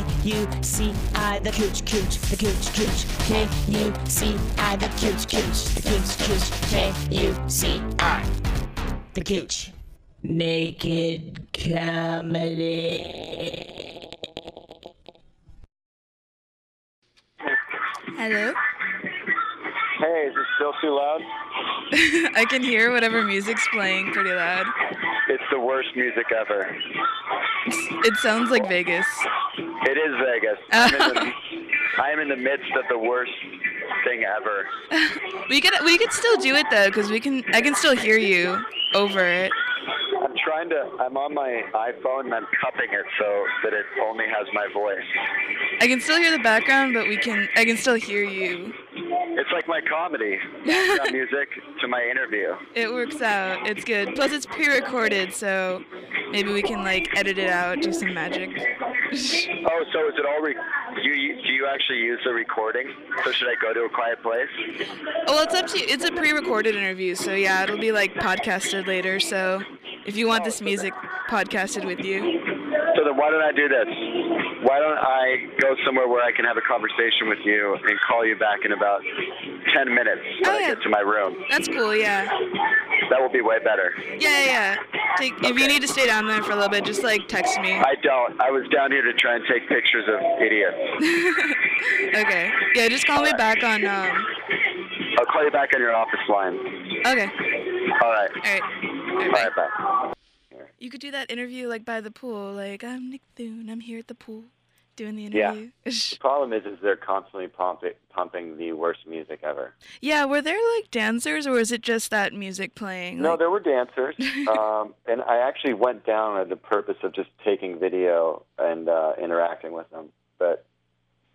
K U C I the cooch cooch the cooch cooch K U C I the cooch cooch the cooch cooch K U C I the cooch. Naked comedy. Hello? Hey, is it still too loud? I can hear whatever music's playing pretty loud. It's the worst music ever. It sounds like Vegas. It is Vegas. I'm in the, I am in the midst of the worst thing ever. We could we could still do it though, because we can I can still hear you over it. I'm trying to. I'm on my iPhone and I'm cupping it so that it only has my voice. I can still hear the background, but we can I can still hear you. It's like my comedy, music to my interview. It works out. It's good. Plus it's pre-recorded, so maybe we can like edit it out, do some magic. Oh, so is it all? Re- you, you do you actually use the recording? So should I go to a quiet place? well, it's up to you. It's a pre-recorded interview, so yeah, it'll be like podcasted later. So if you want this oh, music podcasted with you, So then why don't I do this? Why don't I go somewhere where I can have a conversation with you and call you back in about 10 minutes when Oh, I yeah. get to my room? that's cool. Yeah. That will be way better. Yeah, yeah. Take, if you need to stay down there for a little bit, just like text me. I don't. I was down here to try and take pictures of idiots. okay. Yeah, just call me back on. Um. I'll call you back on your office line. Okay. All right. All right. All right. All Bye. bye. You could do that interview like by the pool. Like I'm Nick Thune. I'm here at the pool doing the interview. Yeah. The problem is, is they're constantly pumping, pumping the worst music ever. yeah. Were there like dancers, or was it just that music playing? No, Like- there were dancers, um, and I actually went down at the purpose of just taking video and uh, interacting with them, but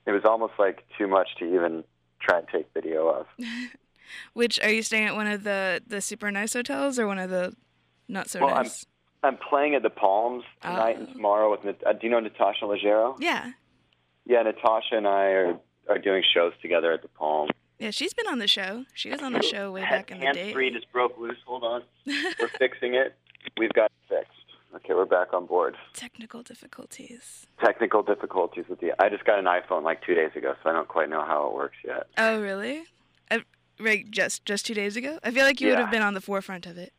it was almost like too much to even try and take video of. Which are you staying at one of the the super nice hotels or one of the not so Well, nice? I'm playing at the Palms tonight and Oh. tomorrow with. Uh, do you know Natasha Leggero? Yeah. Yeah, Natasha and I are are doing shows together at the Palms. Yeah, she's been on the show. She was on the show way back in the Hands day. free just broke loose. Hold on, we're fixing it. We've got it fixed. Okay, we're back on board. Technical difficulties. Technical difficulties with the. I just got an iPhone like two days ago, so I don't quite know how it works yet. Oh, really? I, right, just just two days ago. I feel like you would have been on the forefront of it.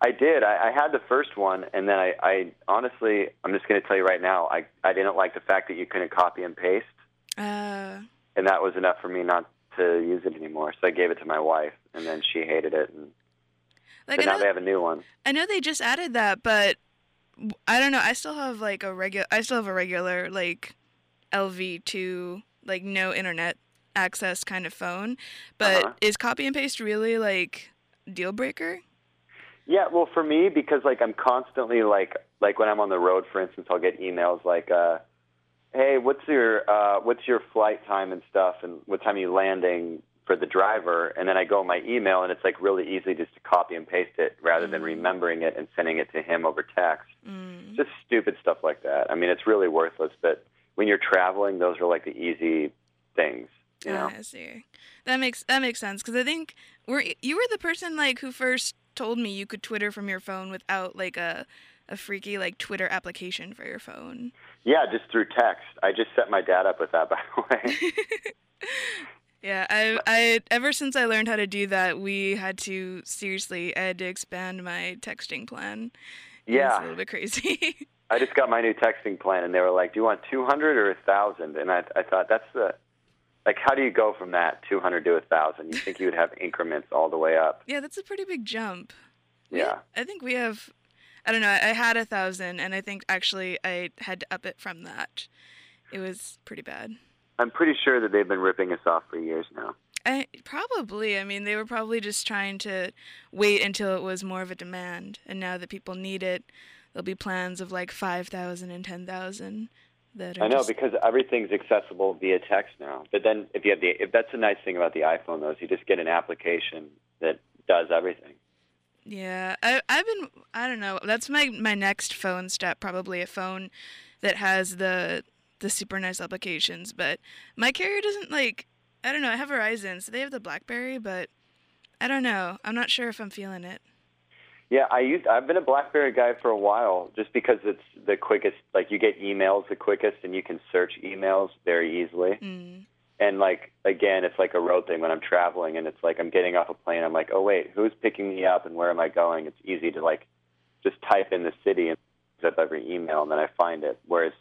I did. I, I had the first one, and then I, I honestly, I'm just going to tell you right now, I, I didn't like the fact that you couldn't copy and paste, Uh, and that was enough for me not to use it anymore. So I gave it to my wife, and then she hated it, and like so now know, they have a new one. I know they just added that, but I don't know. I still have like a regular. I still have a regular like LV2, like no internet access kind of phone. But Uh-huh. is copy and paste really like deal breaker? Yeah, well, for me, because like I'm constantly like, like when I'm on the road, for instance, I'll get emails like, uh, "Hey, what's your uh, what's your flight time and stuff, and what time are you landing for the driver?" And then I go in my email, and it's like really easy just to copy and paste it rather than Mm. remembering it and sending it to him over text. Mm. just stupid stuff like that. I mean, it's really worthless, but when you're traveling, those are like the easy things, you know. Ah, I see. That makes that makes sense because I think were you were the person like who first told me you could Twitter from your phone without like a a freaky like Twitter application for your phone. Yeah, just through text. I just set my dad up with that, by the way. Yeah, I I ever since I learned how to do that, we had to seriously I had to expand my texting plan. Yeah, was a little bit crazy. I just got my new texting plan, and they were like, "Do you want 200 or a thousand? And I, I thought that's the like, how do you go from that 200 to a thousand? You think you would have increments all the way up? yeah, that's a pretty big jump. We- Yeah. I think we have. I don't know. I had a thousand, and I think actually I had to up it from that. It was pretty bad. I'm pretty sure that they've been ripping us off for years now. I probably. I mean, they were probably just trying to wait until it was more of a demand, and now that people need it, there'll be plans of like five thousand and ten thousand. That I know just- because everything's accessible via text now. But then if you have the if that's the nice thing about the iPhone though, is you just get an application that does everything. Yeah, I I've been I don't know. That's my my next phone step. Probably a phone that has the the super nice applications. But my carrier doesn't like. I don't know. I have Verizon, so they have the BlackBerry, but I don't know. I'm not sure if I'm feeling it. Yeah, I use. I've been a BlackBerry guy for a while, just because it's the quickest. Like you get emails the quickest, and you can search emails very easily. Mm. And like again, it's like a road thing when I'm traveling, and it's like I'm getting off a plane. I'm like, oh wait, who's picking me up, and where am I going? It's easy to like just type in the city and up every email, and then I find it. Whereas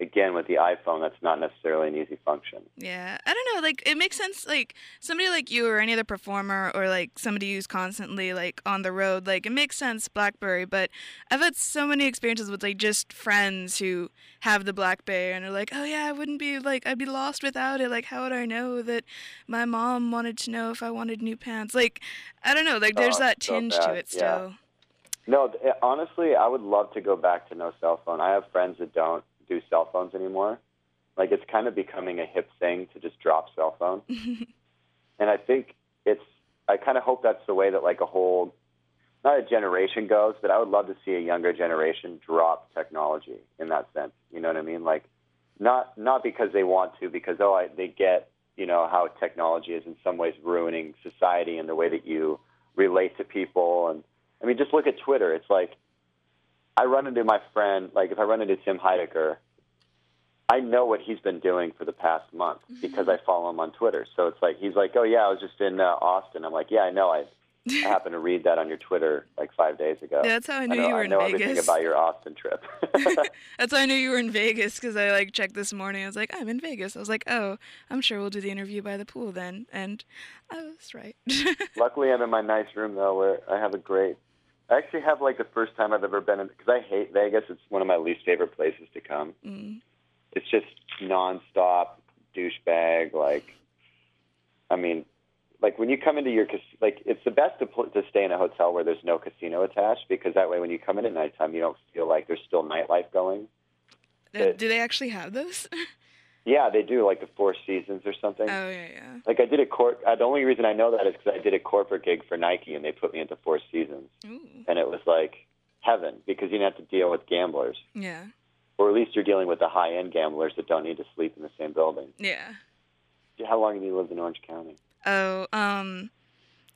again with the iPhone, that's not necessarily an easy function. Yeah, I don't know. Like, it makes sense. Like, somebody like you or any other performer or like somebody who's constantly like on the road, like, it makes sense, Blackberry. But I've had so many experiences with like just friends who have the Blackberry and are like, oh yeah, I wouldn't be like, I'd be lost without it. Like, how would I know that my mom wanted to know if I wanted new pants? Like, I don't know. Like, there's Oh, that it's so tinge to it yeah. still. No, th- eh, honestly, I would love to go back to no cell phone. I have friends that don't do cell phones anymore. Like it's kind of becoming a hip thing to just drop cell phone. and I think it's I kind of hope that's the way that like a whole not a generation goes, but I would love to see a younger generation drop technology in that sense. You know what I mean? Like not not because they want to, because oh I, they get you know how technology is in some ways ruining society and the way that you relate to people. And I mean, just look at Twitter. It's like I run into my friend, like if I run into Tim Heidecker, I know what he's been doing for the past month because I follow him on Twitter. So it's like he's like, "Oh yeah, I was just in uh, Austin." I'm like, "Yeah, I know. I, I happened to read that on your Twitter like five days ago." Yeah, that's how I knew know, you were I in know Vegas. everything about your Austin trip. That's how I knew you were in Vegas because I like checked this morning. I was like, I'm in Vegas. I was like, oh, I'm sure we'll do the interview by the pool then. And I was right. Luckily, I'm in my nice room though, where I have a great. I actually have like the first time I've ever been in because I hate Vegas. It's one of my least favorite places to come. mm. It's just nonstop douchebag. Like, I mean, like when you come into your like it's the best to pl- to stay in a hotel where there's no casino attached because that way when you come in at nighttime you don't feel like there's still nightlife going. Do they actually have those? Yeah, they do like the Four Seasons or something. oh yeah, yeah. Like I did a court. Uh, the only reason I know that is because I did a corporate gig for Nike and they put me into Four Seasons, Ooh. and it was like heaven because you didn't have to deal with gamblers, Yeah. or at least you're dealing with the high end gamblers that don't need to sleep in the same building. Yeah. How long have you lived in Orange County? Oh, um,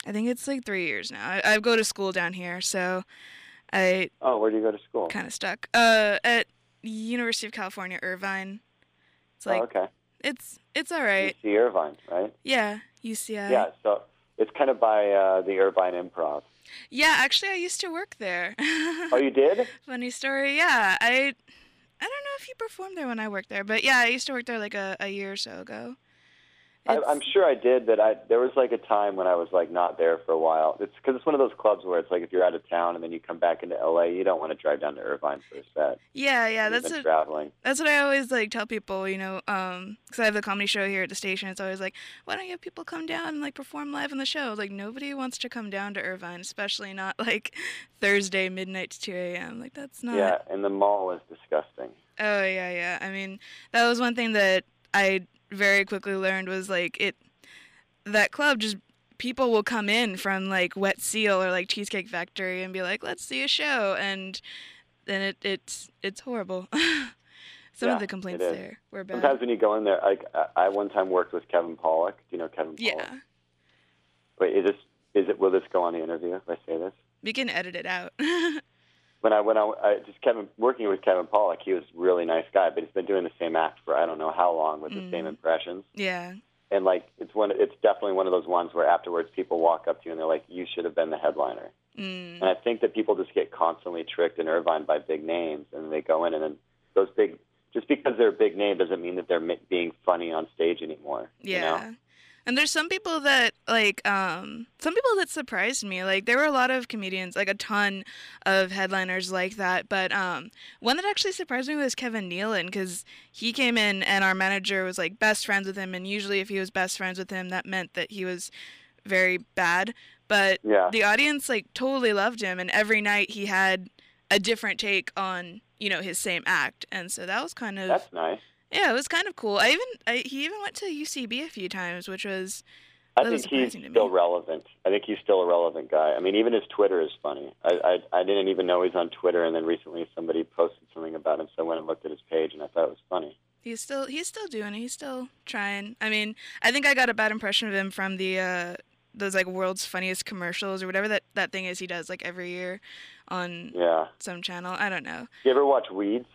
I think it's like three years now. I, I go to school down here, so I Oh, where do you go to school? kind of stuck. Uh, at University of California, Irvine. It's like oh, okay. it's it's all right. UC Irvine, right? Yeah, UCI. yeah. So it's kind of by uh, the Irvine Improv. Yeah, actually, I used to work there. Oh, you did? Funny story. Yeah, I I don't know if you performed there when I worked there, but yeah, I used to work there like a, a year or so ago. I, I'm sure I did, but I there was like a time when I was like not there for a while. It's because it's one of those clubs where it's like if you're out of town and then you come back into LA, you don't want to drive down to Irvine for a set. yeah, yeah, that's a, traveling. that's what I always like tell people, you know, um, because I have the comedy show here at the station. It's always like, why don't you have people come down and like perform live on the show? Like nobody wants to come down to Irvine, especially not like Thursday midnight to two a.m. Like that's not. Yeah, and the mall is disgusting. Oh yeah, yeah. I mean, that was one thing that I very quickly learned was like it that club just people will come in from like Wet Seal or like Cheesecake Factory and be like, "Let's see a show," and then it it's it's horrible. Some Yeah, of the complaints there were bad. Sometimes when you go in there, like I, I one time worked with Kevin Pollak. Do you know Kevin Pollak? yeah, Wait, is this is it? Will this go on the interview if I say this? we can edit it out. When I when I, I just Kevin working with Kevin Pollak, he was a really nice guy, but he's been doing the same act for I don't know how long with the Mm. same impressions. yeah, and like it's one it's definitely one of those ones where afterwards people walk up to you and they're like you should have been the headliner mm. and i think that people just get constantly tricked in irvine by big names and they go in and then those big just because they're a big name doesn't mean that they're being funny on stage anymore you know? And there's some people that like um some people that surprised me. Like there were a lot of comedians, like a ton of headliners like that, but um one that actually surprised me was Kevin Nealon cuz he came in and our manager was like best friends with him. And usually if he was best friends with him that meant that he was very bad, but yeah. the audience like totally loved him. And every night he had a different take on, you know, his same act. And so that was kind of that's nice yeah, it was kind of cool. I even I, he even went to UCB a few times, which was i think he's surprising to me. still relevant i think he's still a relevant guy i mean even his twitter is funny i i, I didn't even know he's on twitter and then recently somebody posted something about him so i went and looked at his page and i thought it was funny he's still he's still doing it. He's still trying. I mean, I think I got a bad impression of him from the uh those like world's funniest commercials or whatever that that thing is he does like every year on Yeah. some channel. I don't know. You ever watch Weeds?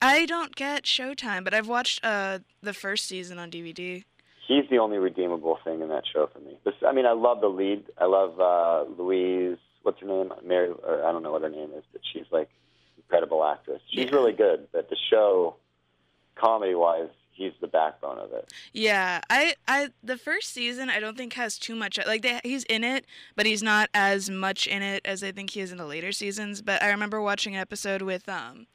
I don't get Showtime, but I've watched uh the first season on DVD. He's the only redeemable thing in that show for me. This, I mean, I love the lead. I love uh, Louise. What's her name? Mary. Or I don't know what her name is, but she's like incredible actress. She's Yeah. really good. But the show, comedy wise, he's the backbone of it. Yeah, I, I, the first season I don't think has too much. Like they, he's in it, but he's not as much in it as I think he is in the later seasons. But I remember watching an episode with, um,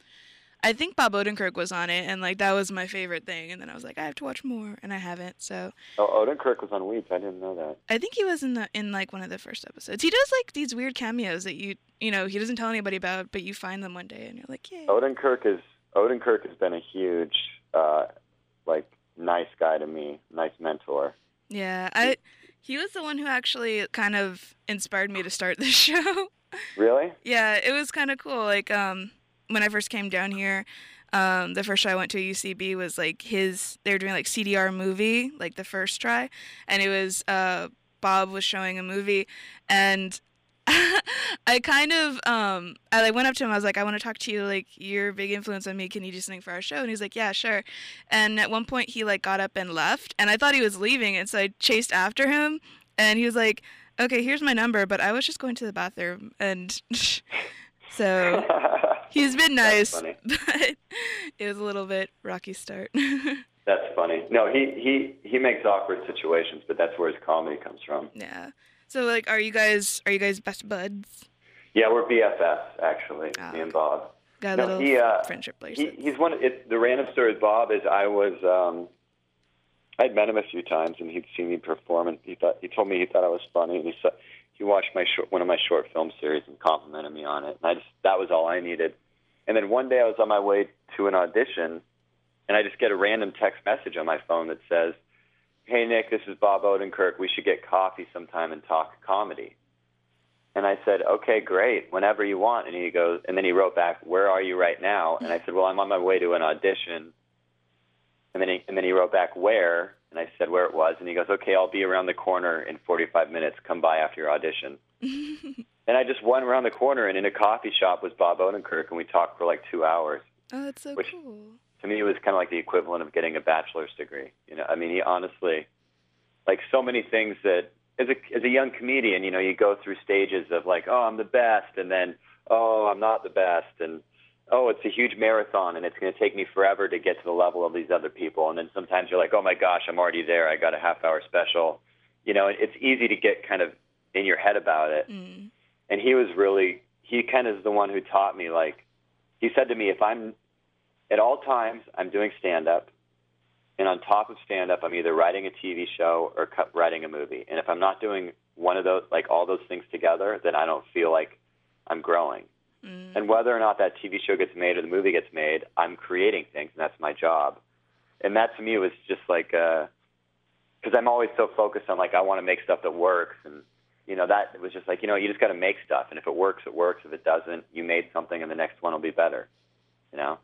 I think Bob Odenkirk was on it, and like that was my favorite thing. And then I was like, I have to watch more, and I haven't. So Oh, Odenkirk was on Weeds. I didn't know that. I think he was in the in like one of the first episodes. He does like these weird cameos that you, you know, he doesn't tell anybody about, but you find them one day, and you're like, yeah. Odenkirk is Odenkirk has been a huge, uh, like, nice guy to me. Nice mentor. Yeah, I. He was the one who actually kind of inspired me to start this show. Really? Yeah, it was kind of cool. Like um, when I first came down here, um, the first show I went to UCB was like his. They were doing like CDR movie, like the first try, and it was uh, Bob was showing a movie, and I kind of um, I like went up to him. I was like, I want to talk to you. Like you're a big influence on me. Can you do something for our show? And he's like, Yeah, sure. And at one point he like got up and left, and I thought he was leaving, and so I chased after him, and he was like. Okay, here's my number, but I was just going to the bathroom, and so he's been nice, funny. but it was a little bit rocky start. That's funny. No, he he he makes awkward situations, but that's where his comedy comes from. yeah. So like, are you guys are you guys best buds? Yeah, we're BFFs actually, Ah, me and Bob. Got a No, little he, uh, friendship He, bracelet. he's one. It, the random story with Bob is I was um, I'd met him a few times and he'd seen me perform and he thought he told me he thought I was funny and he said he watched my short, one of my short film series and complimented me on it and I just that was all I needed. And then one day I was on my way to an audition and I just get a random text message on my phone that says, "Hey Nick, this is Bob Odenkirk. We should get coffee sometime and talk comedy." And I said, "Okay, great. Whenever you want." And he goes, and then he wrote back, "Where are you right now?" And I said, "Well, I'm on my way to an audition." And then he and then he wrote back, "Where?" And I said where it was, and he goes, "Okay, I'll be around the corner in 45 minutes. Come by after your audition." and I just went around the corner, and in a coffee shop was Bob Odenkirk, and we talked for like two hours oh, that's so which- cool. to me it was kind of like the equivalent of getting a bachelor's degree. You know, I mean, he honestly, like so many things that as a as a young comedian, you know, you go through stages of like, oh, I'm the best, and then oh, I'm not the best, and oh, it's a huge marathon, and it's going to take me forever to get to the level of these other people, and then sometimes you're like, oh my gosh, I'm already there. I got a half hour special. You know, it's easy to get kind of in your head about it Mm. And he was really he kind of is the one who taught me like he said to me if i'm at all times i'm doing stand up and on top of stand up i'm either writing a tv show or cu- writing a movie. And if i'm not doing one of those like all those things together then i don't feel like i'm growing. Mm. and whether or not that tv show gets made or the movie gets made i'm creating things and that's my job. And that to me was just like uh because i'm always so focused on like i want to make stuff that works and you know that was just like you know you just got to make stuff and if it works it works. If it doesn't you made something and the next one will be better you know?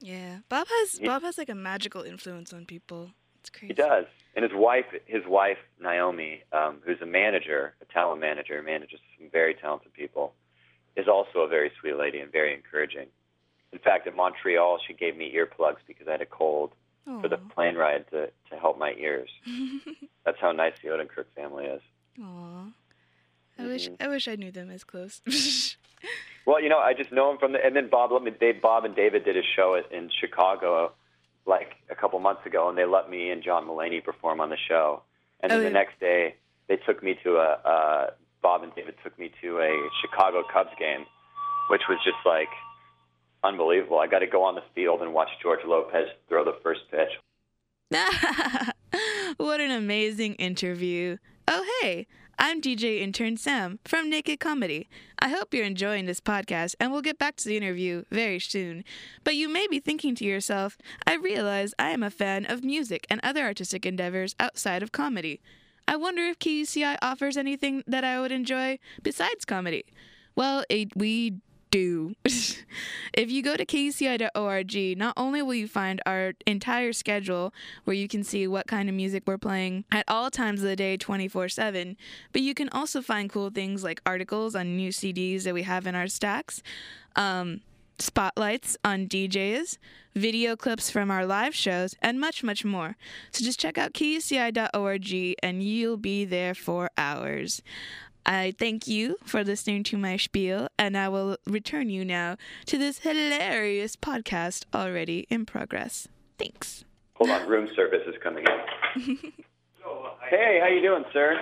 Yeah, Bob has Bob has like a magical influence on people. It's crazy. he does. And his wife his wife naomi um who's a manager a talent manager manages some very talented people is also a very sweet lady and very encouraging. In fact in montreal she gave me earplugs because i had a cold for the plane ride to to help my ears. That's how nice the odenkirk family is. Aw. I wish Mhm. I wish I knew them as close. Well, you know, I just know them from the, and then Bob let me. They, Bob and David did a show at- in Chicago, like a couple months ago, and they let me and John Mulaney perform on the show. And then Oh, the yeah. next day, they took me to a. Uh, Bob and David took me to a Chicago Cubs game, which was just like unbelievable. I got to go on the field and watch George Lopez throw the first pitch. what an amazing interview. Oh, hey, I'm DJ intern Sam from Naked Comedy. I hope you're enjoying this podcast and we'll get back to the interview very soon. But you may be thinking to yourself, I realize I am a fan of music and other artistic endeavors outside of comedy. I wonder if KUCI offers anything that I would enjoy besides comedy. Well, it, we do. if you go to kuci.org, not only will you find our entire schedule where you can see what kind of music we're playing at all times of the day 24 7, but you can also find cool things like articles on new CDs that we have in our stacks. Um, spotlights on DJs, video clips from our live shows, and much, much more. So just check out kuci.org and you'll be there for hours. I thank you for listening to my spiel, and I will return you now to this hilarious podcast already in progress. Thanks. Hold on, room service is coming in. hey, how you doing, sir?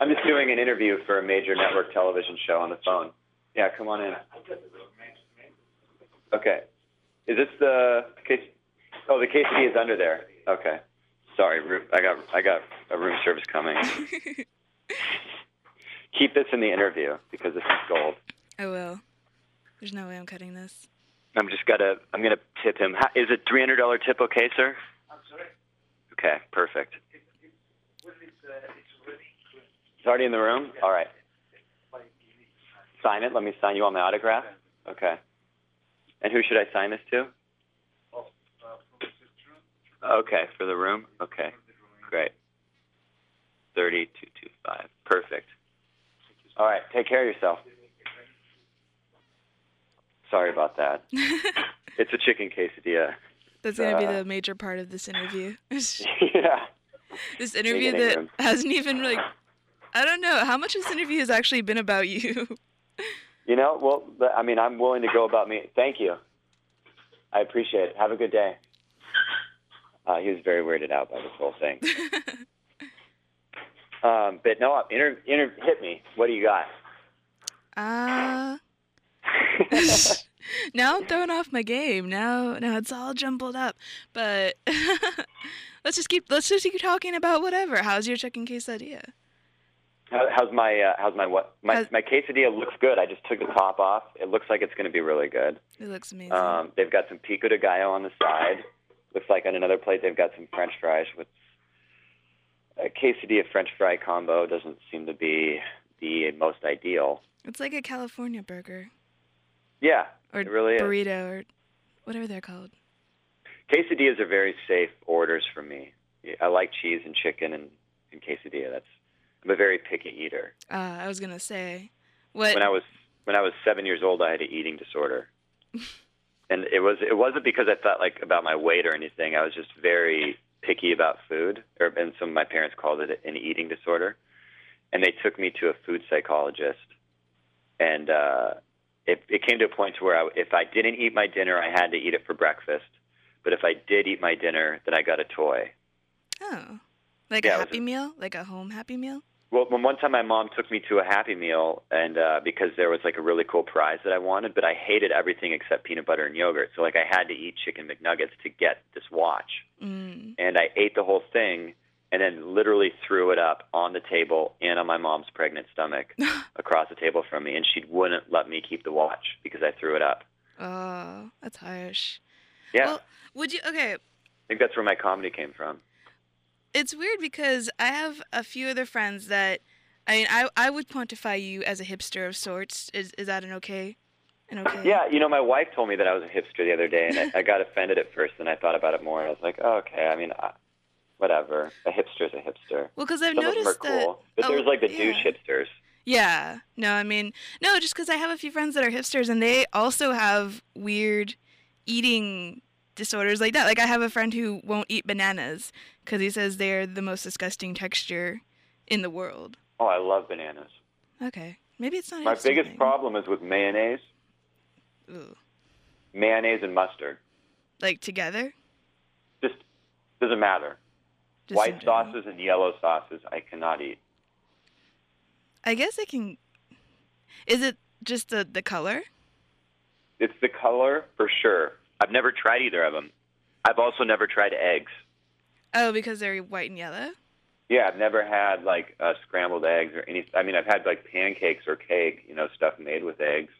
I'm just doing an interview for a major network television show on the phone. Yeah, come on in. Okay. Is this the case? Oh, the quesadilla is under there. Okay. Sorry, I got I got a room service coming. Keep this in the interview because this is gold. I will. There's no way I'm cutting this. I'm just gotta. I'm gonna tip him. Ha- Is it three hundred dollar tip okay, sir? I'm sorry. Okay, perfect. It, it, well, it's, uh, it's already. It's already in the room. All right. Like, it is. Sign it. Let me sign you on my autograph. Okay. And who should I sign this to? Oh, uh, from the room. Okay, for the room. Okay, great. Thirty-two two five. Perfect. All right. Take care of yourself. Sorry about that. It's a chicken quesadilla. That's going to be Uh, the major part of this interview. Yeah. This interview that room. hasn't even, like, I don't know. How much this interview has actually been about you? You know, well, I mean, I'm willing to go about me. Thank you. I appreciate it. Have a good day. Uh, he was very weirded out by this whole thing. Um, but no, inter, inter, hit me. What do you got? Uh, now I'm throwing off my game. Now, now it's all jumbled up. But let's just keep let's just keep talking about whatever. How's your chicken quesadilla? How, how's my uh, how's my what my How's- my quesadilla looks good. I just took the top off. It looks like it's going to be really good. It looks amazing. Um, they've got some pico de gallo on the side. Looks like on another plate they've got some French fries with a quesadilla French fry combo. Doesn't seem to be the most ideal. it's like a California burger Yeah, or it really is. burrito or whatever they're called. Quesadillas are very safe orders for me. I like cheese and chicken and, and quesadilla. That's I'm a very picky eater. Uh, I was gonna say, what? when I was when I was seven years old, I had an eating disorder, and it was it wasn't because I thought like about my weight or anything. I was just very picky about food, or and some of my parents called it an eating disorder, and they took me to a food psychologist, and uh, it it came to a point to where I, if I didn't eat my dinner, I had to eat it for breakfast, but if I did eat my dinner, then I got a toy. oh, like Yeah, a Happy Meal, like a home Happy Meal. Well, when one time my mom took me to a Happy Meal, and uh, because there was like a really cool prize that I wanted, but I hated everything except peanut butter and yogurt, so like I had to eat chicken McNuggets to get this watch, Mm. and I ate the whole thing, and then literally threw it up on the table and on my mom's pregnant stomach across the table from me, and she wouldn't let me keep the watch because I threw it up. oh, that's harsh. Yeah, Well, would you? Okay, I think that's where my comedy came from. It's weird because I have a few other friends that I mean I I would quantify you as a hipster of sorts. Is is that an okay? An okay? Yeah, you know, my wife told me that I was a hipster the other day, and I, I got offended at first. Then I thought about it more, and I was like, oh, okay. I mean, I, whatever. A hipster's a hipster. Well, because I've Some of them are noticed that. cool, but oh, there's like the yeah. douche hipsters. Yeah. No, I mean, no, just because I have a few friends that are hipsters and they also have weird eating disorders like that. Like, I have a friend who won't eat bananas because he says they're the most disgusting texture in the world. Oh, I love bananas. Okay. Maybe it's not My biggest problem is with mayonnaise, Ooh. mayonnaise and mustard. Like, together? Just doesn't matter. Just White sauces and yellow sauces, I cannot eat. I guess I can. Is it just the, the color? It's the color for sure. I've never tried either of them. I've also never tried eggs. Oh, because they're white and yellow? Yeah, I've never had like uh, scrambled eggs or any. I mean, I've had like pancakes or cake, you know, stuff made with eggs,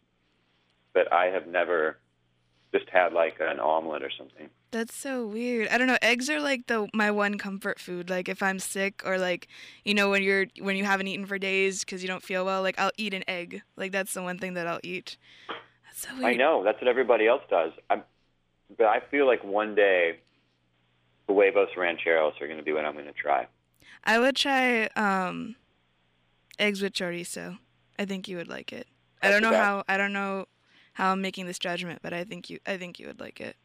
but I have never just had like an omelet or something. That's so weird. I don't know. Eggs are like the my one comfort food. Like if I'm sick or like you know when you're when you haven't eaten for days because you don't feel well, like I'll eat an egg. Like that's the one thing that I'll eat. That's so weird. I know that's what everybody else does. I'm, but I feel like one day, the huevos rancheros are going to be what I'm going to try. I would try um, eggs with chorizo. I think you would like it. I don't know best. how. I don't know how I'm making this judgment, but I think you. I think you would like it.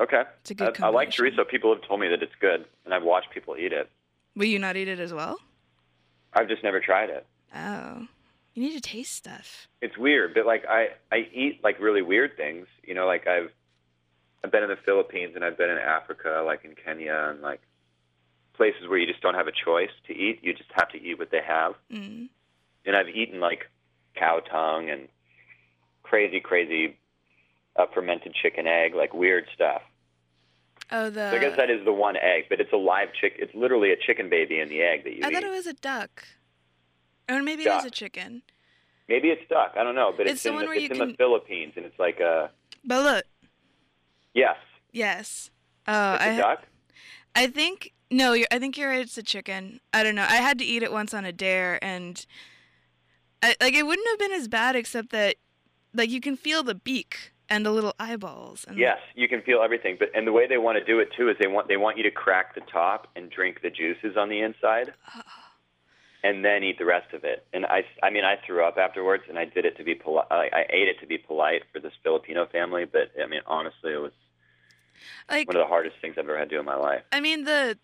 Okay. It's a good I, I like chorizo. People have told me that it's good, and I've watched people eat it. Will you not eat it as well? I've just never tried it. Oh, you need to taste stuff. It's weird, but like I I eat like really weird things. You know, like I've I've been in the Philippines and I've been in Africa, like in Kenya, and like places where you just don't have a choice to eat. You just have to eat what they have. Mm. And I've eaten like cow tongue and crazy, crazy uh, fermented chicken egg, like weird stuff. Oh, the. So I guess that is the one egg, but it's a live chick. It's literally a chicken baby in the egg that you eat. I eat. thought it was a duck. Or maybe it is a chicken. Maybe it's duck. I don't know, but It's it's, in, the, it's in the Philippines, and it's like a But look, yes, yes. Uh, oh, it's I a duck. I think no, I think you're right. It's a chicken. I don't know. I had to eat it once on a dare, and I, like it wouldn't have been as bad, except that like you can feel the beak and the little eyeballs. And Yes, you can feel everything, but and the way they want to do it too is they want they want you to crack the top and drink the juices on the inside, and then eat the rest of it. And I, I mean, I threw up afterwards, and I did it to be polite. I, I ate it to be polite for this Filipino family, but I mean, honestly, it was like one of the hardest things I've ever had to do in my life. I mean the.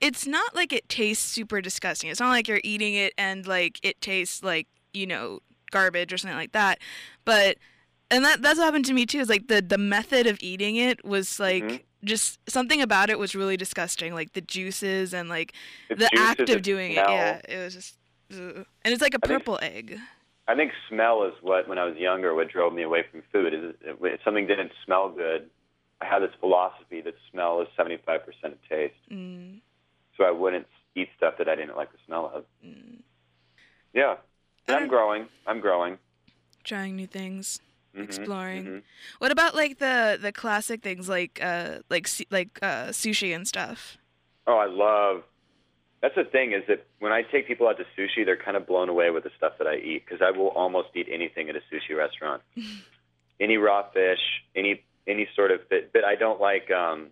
It's not like it tastes super disgusting. It's not like you're eating it and like it tastes like you know garbage or something like that. But and that that's what happened to me too. Is like the the method of eating it was like Mhm. just something about it was really disgusting. Like the juices and like The the act of doing smell. it. Yeah, it was just. ugh. And it's like a I think- purple egg. I think smell is what, when I was younger, what drove me away from food. Is if something didn't smell good, I had this philosophy that smell is 75% of taste. Mm, So I wouldn't eat stuff that I didn't like the smell of. mm. Yeah. I'm growing. I'm growing. Trying new things. Mhm, Exploring. mhm. What about like the the classic things like uh like like uh sushi and stuff? Oh, I love. That's the thing is that when I take people out to sushi, they're kind of blown away with the stuff that I eat because I will almost eat anything at a sushi restaurant. any raw fish, any any sort of but, but I don't like um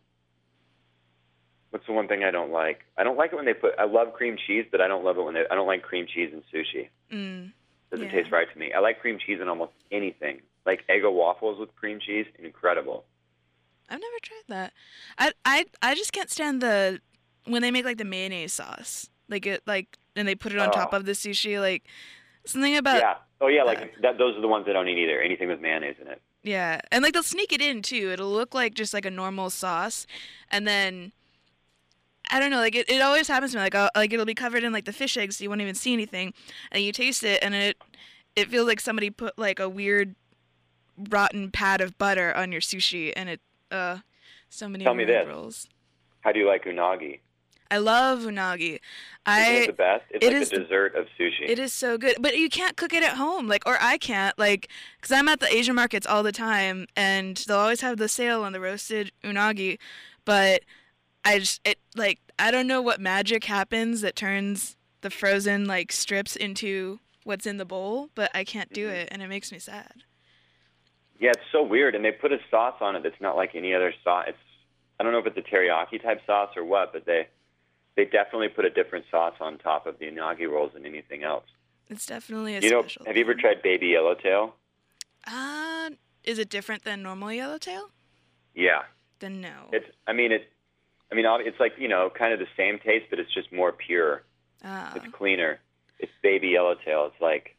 what's the one thing I don't like? I don't like it when they put I love cream cheese, but I don't love it when they I don't like cream cheese in sushi. Mm. Doesn't Yeah. taste right to me. I like cream cheese in almost anything. Like Eggo waffles with cream cheese, incredible. I've never tried that. I I I just can't stand the when they make like the mayonnaise sauce. Like it like and they put it on top Oh. of the sushi like something about yeah. Oh yeah, like that those are the ones I don't eat either. Anything with mayonnaise in it. Yeah, and like they'll sneak it in too. It'll look like just like a normal sauce, and then I don't know. Like it, it always happens to me. Like I'll, like it'll be covered in like the fish eggs, so you won't even see anything, and you taste it, and it it feels like somebody put like a weird rotten pad of butter on your sushi, and it uh so many Tell me this. rolls. How do you like unagi? I love unagi. Isn't it I the best? It's it like is the dessert of sushi. It is so good, but you can't cook it at home, like, or I can't, like, because I'm at the Asian markets all the time, and they'll always have the sale on the roasted unagi, but I just, it, like, I don't know what magic happens that turns the frozen, like, strips into what's in the bowl, but I can't do Mhm. it, and it makes me sad. Yeah, it's so weird, and they put a sauce on it that's not like any other sauce. It's I don't know if it's a teriyaki type sauce or what, but they they definitely put a different sauce on top of the unagi rolls than anything else. It's definitely a you know, special. have you ever tried baby yellowtail? Uh, is it different than normal yellowtail? Yeah, Then no. it's. I mean, it's. I mean, it's like you know, kind of the same taste, but it's just more pure. Ah. It's cleaner. It's baby yellowtail. It's like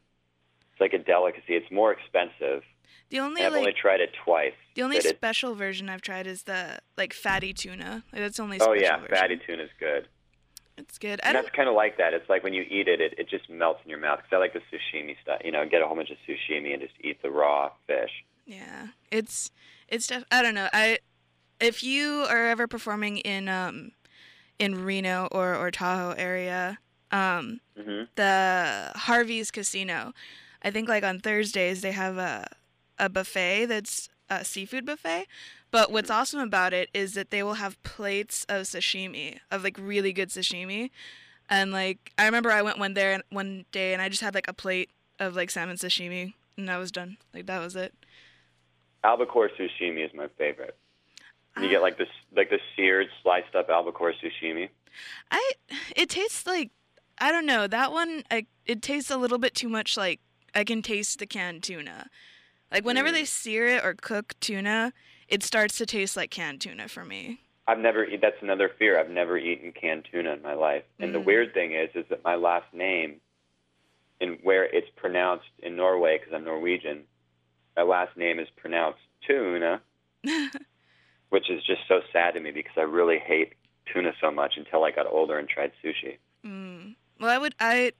it's like a delicacy. It's more expensive. the only I've like only tried it twice. The only it- special version I've tried is the like fatty tuna. Like, that's the only Oh yeah, version. fatty is good. It's good. I And that's kind of like that. It's like when you eat it, it, it just melts in your mouth. Because I like the sashimi stuff. You know, get a whole bunch of sashimi and just eat the raw fish. yeah. It's it's def- I don't know. I if you are ever performing in um in Reno or or Tahoe area, um hmm the Harvey's Casino, I think like on Thursdays they have a a buffet that's a seafood buffet. But what's awesome about it is that they will have plates of sashimi, of like really good sashimi. And like I remember I went one there and one day and I just had like a plate of like salmon sashimi and I was done. Like that was it. albacore sashimi is my favorite. You get like this, like the seared, sliced up albacore sashimi. I it tastes like I don't know that one. I, it tastes a little bit too much like I can taste the canned tuna. Like whenever Mm. they sear it or cook tuna, it starts to taste like canned tuna for me. I've never. That's another fear. I've never eaten canned tuna in my life. And the Mm. weird thing is, is that my last name, and where it's pronounced in Norway, because I'm Norwegian, my last name is pronounced tuna, which is just so sad to me because I really hate tuna so much until I got older and tried sushi. Mm. Well, I would. I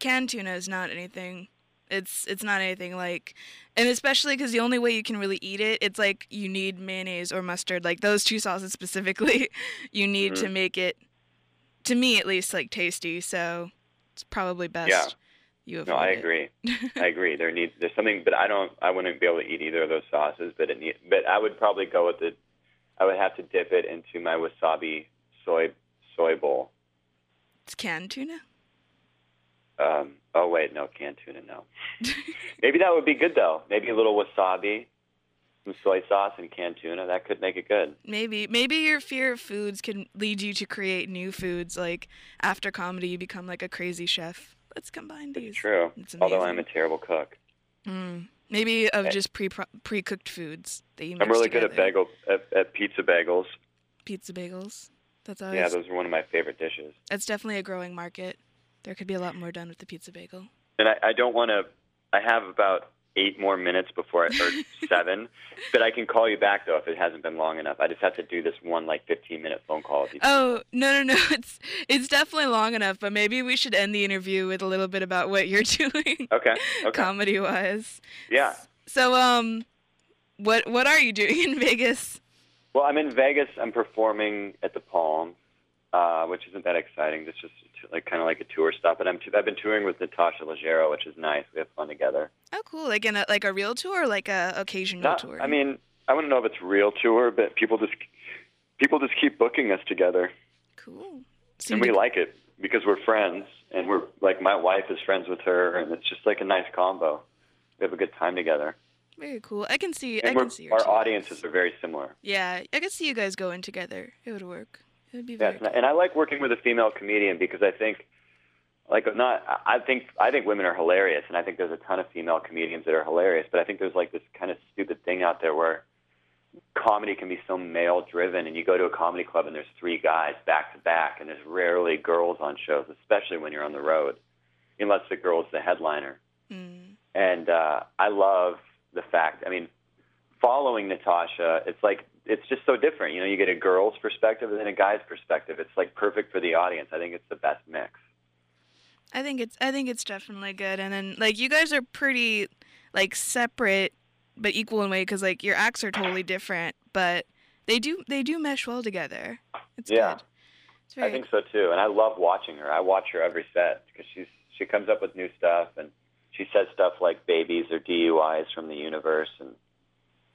canned tuna is not anything. It's it's not anything like, and especially because the only way you can really eat it, it's like you need mayonnaise or mustard, like those two sauces specifically. you need to Mhm. make it, to me at least, like tasty. So it's probably best. Yeah. You avoid No, I agree. I agree. There needs there's something, but I don't. I wouldn't be able to eat either of those sauces. But it need, but I would probably go with the. I would have to dip it into my wasabi soy soy bowl. It's canned tuna. Um, oh wait, no canned tuna, no. Maybe that would be good though. Maybe a little wasabi, some soy sauce, and canned tuna. That could make it good. Maybe maybe your fear of foods can lead you to create new foods. Like after comedy, you become like a crazy chef. Let's combine these. It's true. It's Although I'm a terrible cook, Mm. Maybe of Eh. just pre pre cooked foods that you. I'm really good at together. bagel at, at pizza bagels. Pizza bagels. That's always. Yeah, those are one of my favorite dishes. That's definitely a growing market. There could be a lot more done with the pizza bagel. And I, I don't want to. I have about eight more minutes before I, or seven, but I can call you back though if it hasn't been long enough. I just have to do this one like 15 minute phone call. Oh no no no! It's it's definitely long enough, but maybe we should end the interview with a little bit about what you're doing, Okay. Okay. comedy wise. Yeah. So um, what what are you doing in Vegas? Well, I'm in Vegas. I'm performing at the Palm, uh, which isn't that exciting. It's just like kind of like a tour stop. But I'm t- I've been touring with Natasha Leggero, which is nice. We have fun together. Oh, cool! Like in a like a real tour, or like a occasional Not, tour. I mean, I wouldn't know if it's real tour, but people just people just keep booking us together, cool. Seem and we to- like it because we're friends, and we're like my wife is friends with her, and it's just like a nice combo. We have a good time together, very cool. I can see. I and we're, can see your our audiences are very similar. Yeah, I could see you guys going together. It would work. It would be Yeah, very. it's not- and I like working with a female comedian because I think, like, not I think I think women are hilarious, and I think there's a ton of female comedians that are hilarious. But I think there's like this kind of stupid thing out there where comedy can be so male driven, and you go to a comedy club and there's three guys back to back, and there's rarely girls on shows, especially when you're on the road, unless the girl's the headliner. Mm. And uh, I love the fact. I mean, following Natasha, it's like it's just so different. You know, you get a girl's perspective and then a guy's perspective. It's like perfect for the audience. I think it's the best mix. I think it's. I think it's definitely good. And then like you guys are pretty like separate but equal in way because like your acts are totally different, but they do they do mesh well together. It's Yeah. good. It's very I think so too, and I love watching her. I watch her every set because she's she comes up with new stuff and she says stuff like babies or DUIs from the universe and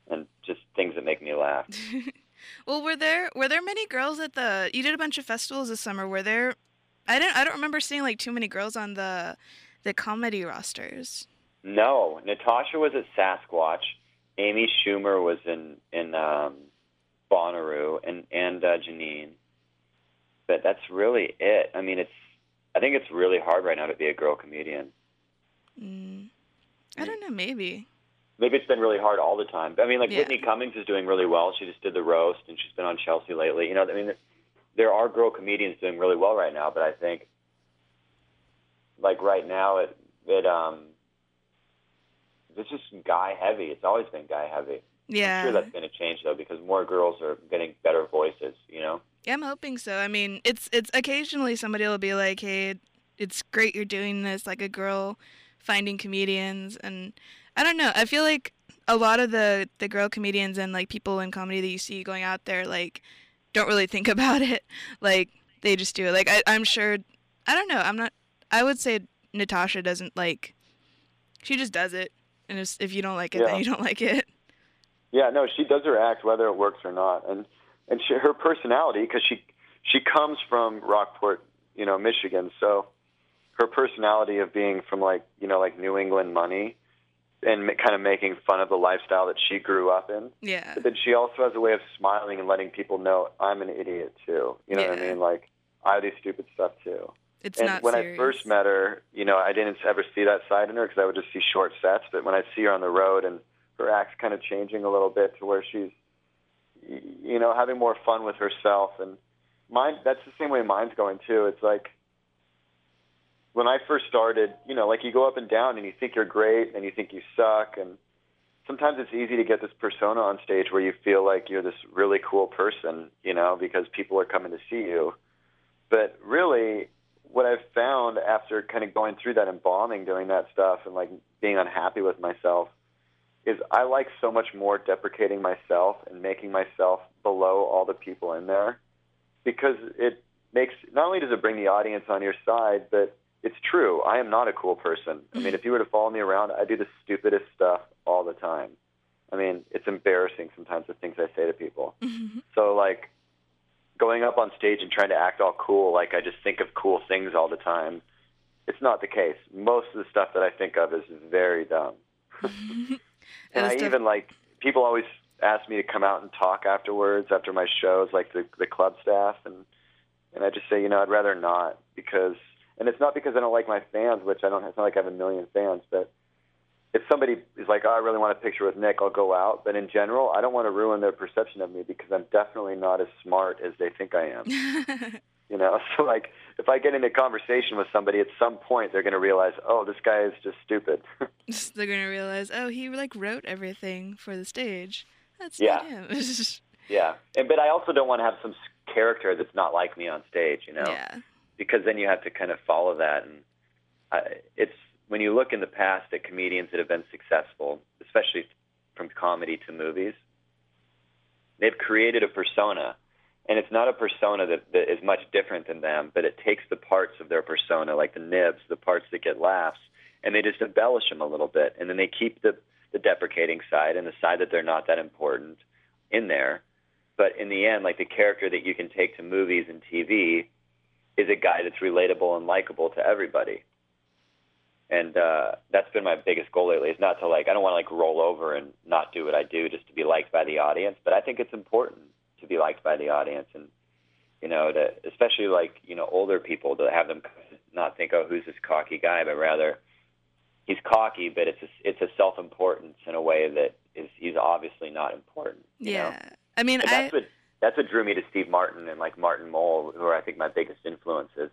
and just things that make me laugh. well, were there were there many girls at the? You did a bunch of festivals this summer. Were there? I didn't. I don't remember seeing like too many girls on the the comedy rosters. No, Natasha was at Sasquatch. Amy Schumer was in in um, Bonnaroo, and and uh, Janine. But that's really it. I mean, it's. I think it's really hard right now to be a girl comedian. Mm. I don't know. Maybe. Maybe it's been really hard all the time. I mean, like Yeah. Whitney Cummings is doing really well. She just did the roast, and she's been on Chelsea lately. You know, I mean, there are girl comedians doing really well right now, but I think, like right now, it it um, it's just guy heavy. It's always been guy heavy. Yeah. I'm sure that's going to change though, because more girls are getting better voices. You know. Yeah, I'm hoping so. I mean, it's it's occasionally somebody will be like, "Hey, it's great you're doing this," like a girl finding comedians, and I don't know. I feel like a lot of the the girl comedians and like people in comedy that you see going out there like don't really think about it. Like they just do it. Like I, I'm sure. I don't know. I'm not. I would say Natasha doesn't like. She just does it, and if, if you don't like it, Yeah. then you don't like it. Yeah, no, she does her act whether it works or not, and and she, her personality because she she comes from Rockport, you know, Michigan, so her personality of being from like you know like New England money and kind of making fun of the lifestyle that she grew up in. Yeah. But then she also has a way of smiling and letting people know I'm an idiot too. You know what I mean? Like I do stupid stuff too. It's and not when serious. I first met her, you know, I didn't ever see that side in her because I would just see short sets. But when I see her on the road and her act's kind of changing a little bit to where she's, you know, having more fun with herself and mine. That's the same way mine's going too. It's like when I first started, you know, like you go up and down and you think you're great and you think you suck and sometimes it's easy to get this persona on stage where you feel like you're this really cool person, you know, because people are coming to see you. But really, what I've found after kind of going through that embalming, doing that stuff, and like being unhappy with myself, is I like so much more deprecating myself and making myself below all the people in there, because it makes not only does it bring the audience on your side, but it's true. I am not a cool person. I mean, if you were to follow me around, I do the stupidest stuff all the time. I mean, it's embarrassing sometimes the things I say to people. Mm-hmm. So like going up on stage and trying to act all cool, like I just think of cool things all the time. It's not the case. Most of the stuff that I think of is very dumb. Mm-hmm. and I def- even like people always ask me to come out and talk afterwards after my shows, like the the club staff, and and I just say, you know, I'd rather not because, and it's not because I don't like my fans, which I don't. It's not like I have a million fans, but if somebody is like, oh, I really want a picture with Nick, I'll go out. But in general, I don't want to ruin their perception of me because I'm definitely not as smart as they think I am. You know, so like if I get into conversation with somebody, at some point they're going to realize, oh, this guy is just stupid. They're gonna realize, oh, he like wrote everything for the stage. That's Yeah. not him. yeah, and but I also don't want to have some character that's not like me on stage. You know, Yeah. Because then you have to kind of follow that, and I, it's when you look in the past at comedians that have been successful, especially from comedy to movies, they've created a persona. And it's not a persona that, that is much different than them, but it takes the parts of their persona, like the nibs, the parts that get laughs, and they just embellish them a little bit. And then they keep the, the deprecating side and the side that they're not that important in there. But in the end, like the character that you can take to movies and TV is a guy that's relatable and likable to everybody. And uh, that's been my biggest goal lately. Is not to like I don't want to like roll over and not do what I do just to be liked by the audience, but I think it's important to be liked by the audience, and you know, to especially like you know older people to have them not think, oh, who's this cocky guy, but rather he's cocky, but it's a, it's a self importance in a way that is he's obviously not important. You know? Yeah. I mean, I what that's what drew me to Steve Martin and like Martin Mull, who are I think my biggest influences.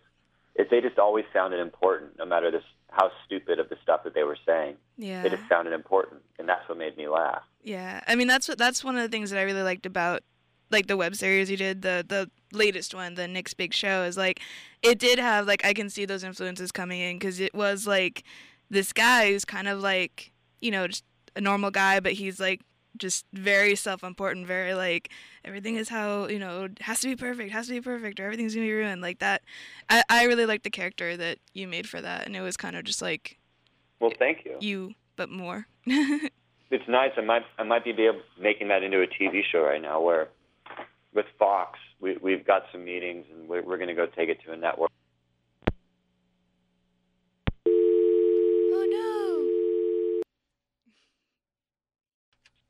Is they just always sounded important, no matter this how stupid of the stuff that they were saying. yeah. They just sounded important, and that's what made me laugh. Yeah, I mean that's what that's one of the things that I really liked about like the web series you did the the latest one, the Nick's Big Show, is like it did have like I can see those influences coming in because it was like this guy who's kind of like you know just a normal guy, but he's like just very self-important, very like everything is how you know has to be perfect, has to be perfect, or everything's gonna be ruined like that. I I really liked the character that you made for that, and it was kind of just like Well, thank you. you but more. It's nice. I might I might be able, making that into a TV show right now, where with Fox we we've got some meetings, and we're, we're going to go take it to a network. Oh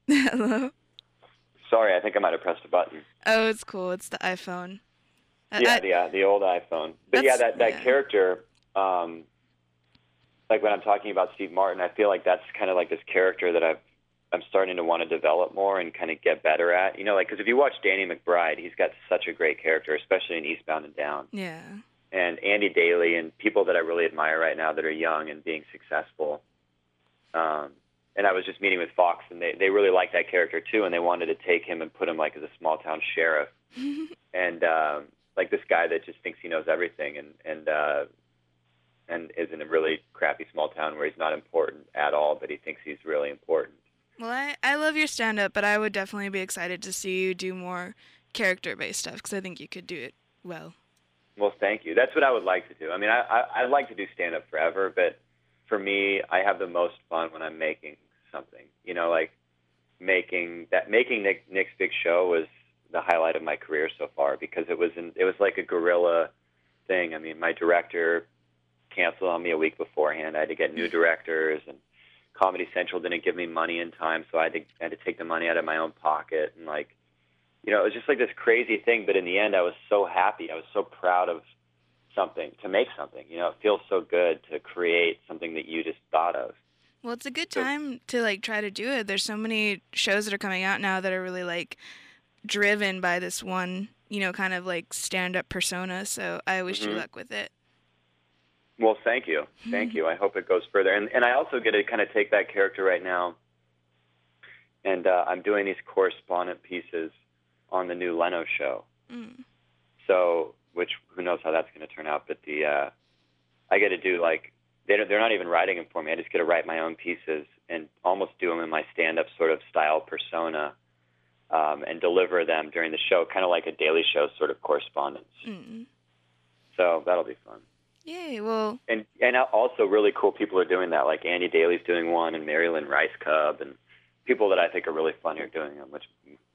no. Hello. Sorry, I think I might have pressed a button. Oh, it's cool. It's the iPhone. Yeah, I- the uh, the old iPhone. But yeah, that that yeah. character, um, like when I'm talking about Steve Martin, I feel like that's kind of like this character that I've I'm starting to want to develop more and kind of get better at. You know, like because if you watch Danny McBride, he's got such a great character, especially in Eastbound and Down. yeah. And Andy Daly and people that I really admire right now that are young and being successful. Um, and I was just meeting with Fox, and they they really liked that character too, and they wanted to take him and put him like as a small town sheriff and um, like this guy that just thinks he knows everything and and uh, and is in a really crappy small town where he's not important at all, but he thinks he's really important. Well, I, I love your stand up, but I would definitely be excited to see you do more character based stuff because I think you could do it well. Well, thank you. That's what I would like to do. I mean, I, I I'd like to do stand up forever, but for me, I have the most fun when I'm making something. You know, like making that making Nick Nick's Big Show was the highlight of my career so far because it was in, it was like a guerrilla thing. I mean, my director canceled on me a week beforehand. I had to get new directors and Comedy Central didn't give me money in time, so I had to I had to take the money out of my own pocket and like, you know, it was just like this crazy thing. But in the end, I was so happy. I was so proud of something to make something. You know, it feels so good to create something that you just thought of. Well, it's a good So- time to like try to do it. There's so many shows that are coming out now that are really like driven by this one, you know, kind of like stand-up persona. So I wish you Mhm. luck with it. Well, thank you, thank you. I hope it goes further. And and I also get to kind of take that character right now, and uh, I'm doing these correspondent pieces on the new Leno show. Mm. So, which who knows how that's going to turn out? But the uh, I get to do like they don't, they're not even writing them for me. I just get to write my own pieces and almost do them in my stand-up sort of style persona, um, and deliver them during the show, kind of like a Daily Show sort of correspondence. Mm. So that'll be fun. Yay! Well, And and also really cool people are doing that. Like Andy Daly's doing one, and Marilyn Rice Cub, and people that I think are really funny are doing them, which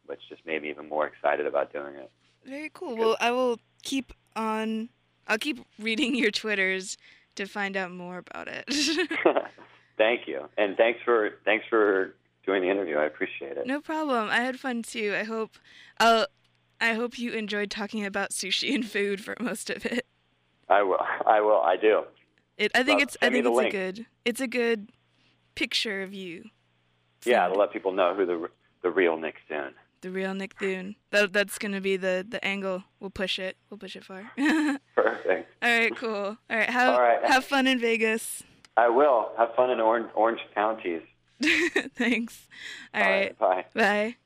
which just made me even more excited about doing it. very cool. Well, I will keep on. I'll keep reading your twitters to find out more about it. Thank you, and thanks for thanks for doing the interview. I appreciate it. no problem. I had fun too. I hope. I'll. I hope you enjoyed talking about sushi and food for most of it. I will. I will. I do. It. I think Well, it's. I think it's a good. It's a good picture of you. Yeah, to let people know who the the real Nick Thune. The real Nick Thune. That that's gonna be the the angle. We'll push it. We'll push it far. Perfect. All right, cool. All right, have All right. have fun in Vegas. I will have fun in Orange Orange counties. Thanks. All All right, Bye. bye.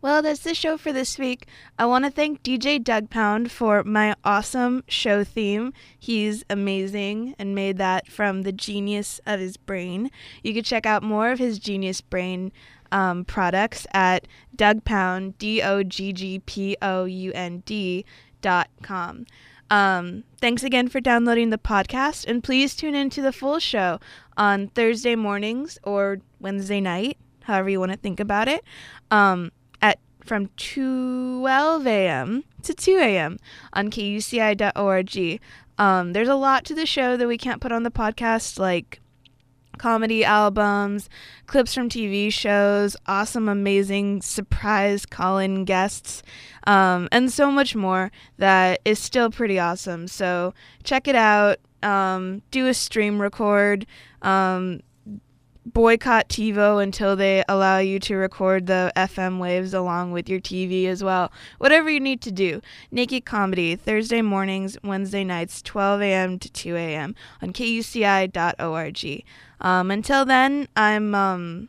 Well, that's the show for this week. I want to thank DJ Doug Pound for my awesome show theme. He's amazing and made that from the genius of his brain. You can check out more of his genius brain um, products at Doug Pound, D O G G P O U N D dot com. Um, thanks again for downloading the podcast, and please tune in to the full show on Thursday mornings or Wednesday night, however you want to think about it, um, at from 12 a.m. to 2 a.m. on kuci.org. Um, there's a lot to the show that we can't put on the podcast, like comedy albums, clips from TV shows, awesome, amazing surprise call in guests, um, and so much more that is still pretty awesome. So check it out. Um, do a stream record. Um, boycott TiVo until they allow you to record the FM waves along with your TV as well. Whatever you need to do. Naked Comedy, Thursday mornings, Wednesday nights, 12 a.m. to 2 a.m. on kuci.org. Um, until then, I'm um,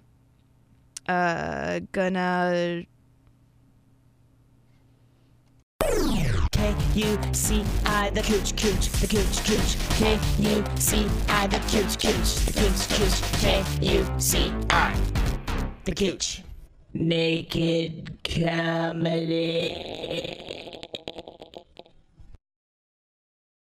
uh, gonna. K U C I the cooch cooch the cooch cooch. K U C I the cooch cooch the cooch cooch. K U C I the cooch. Naked comedy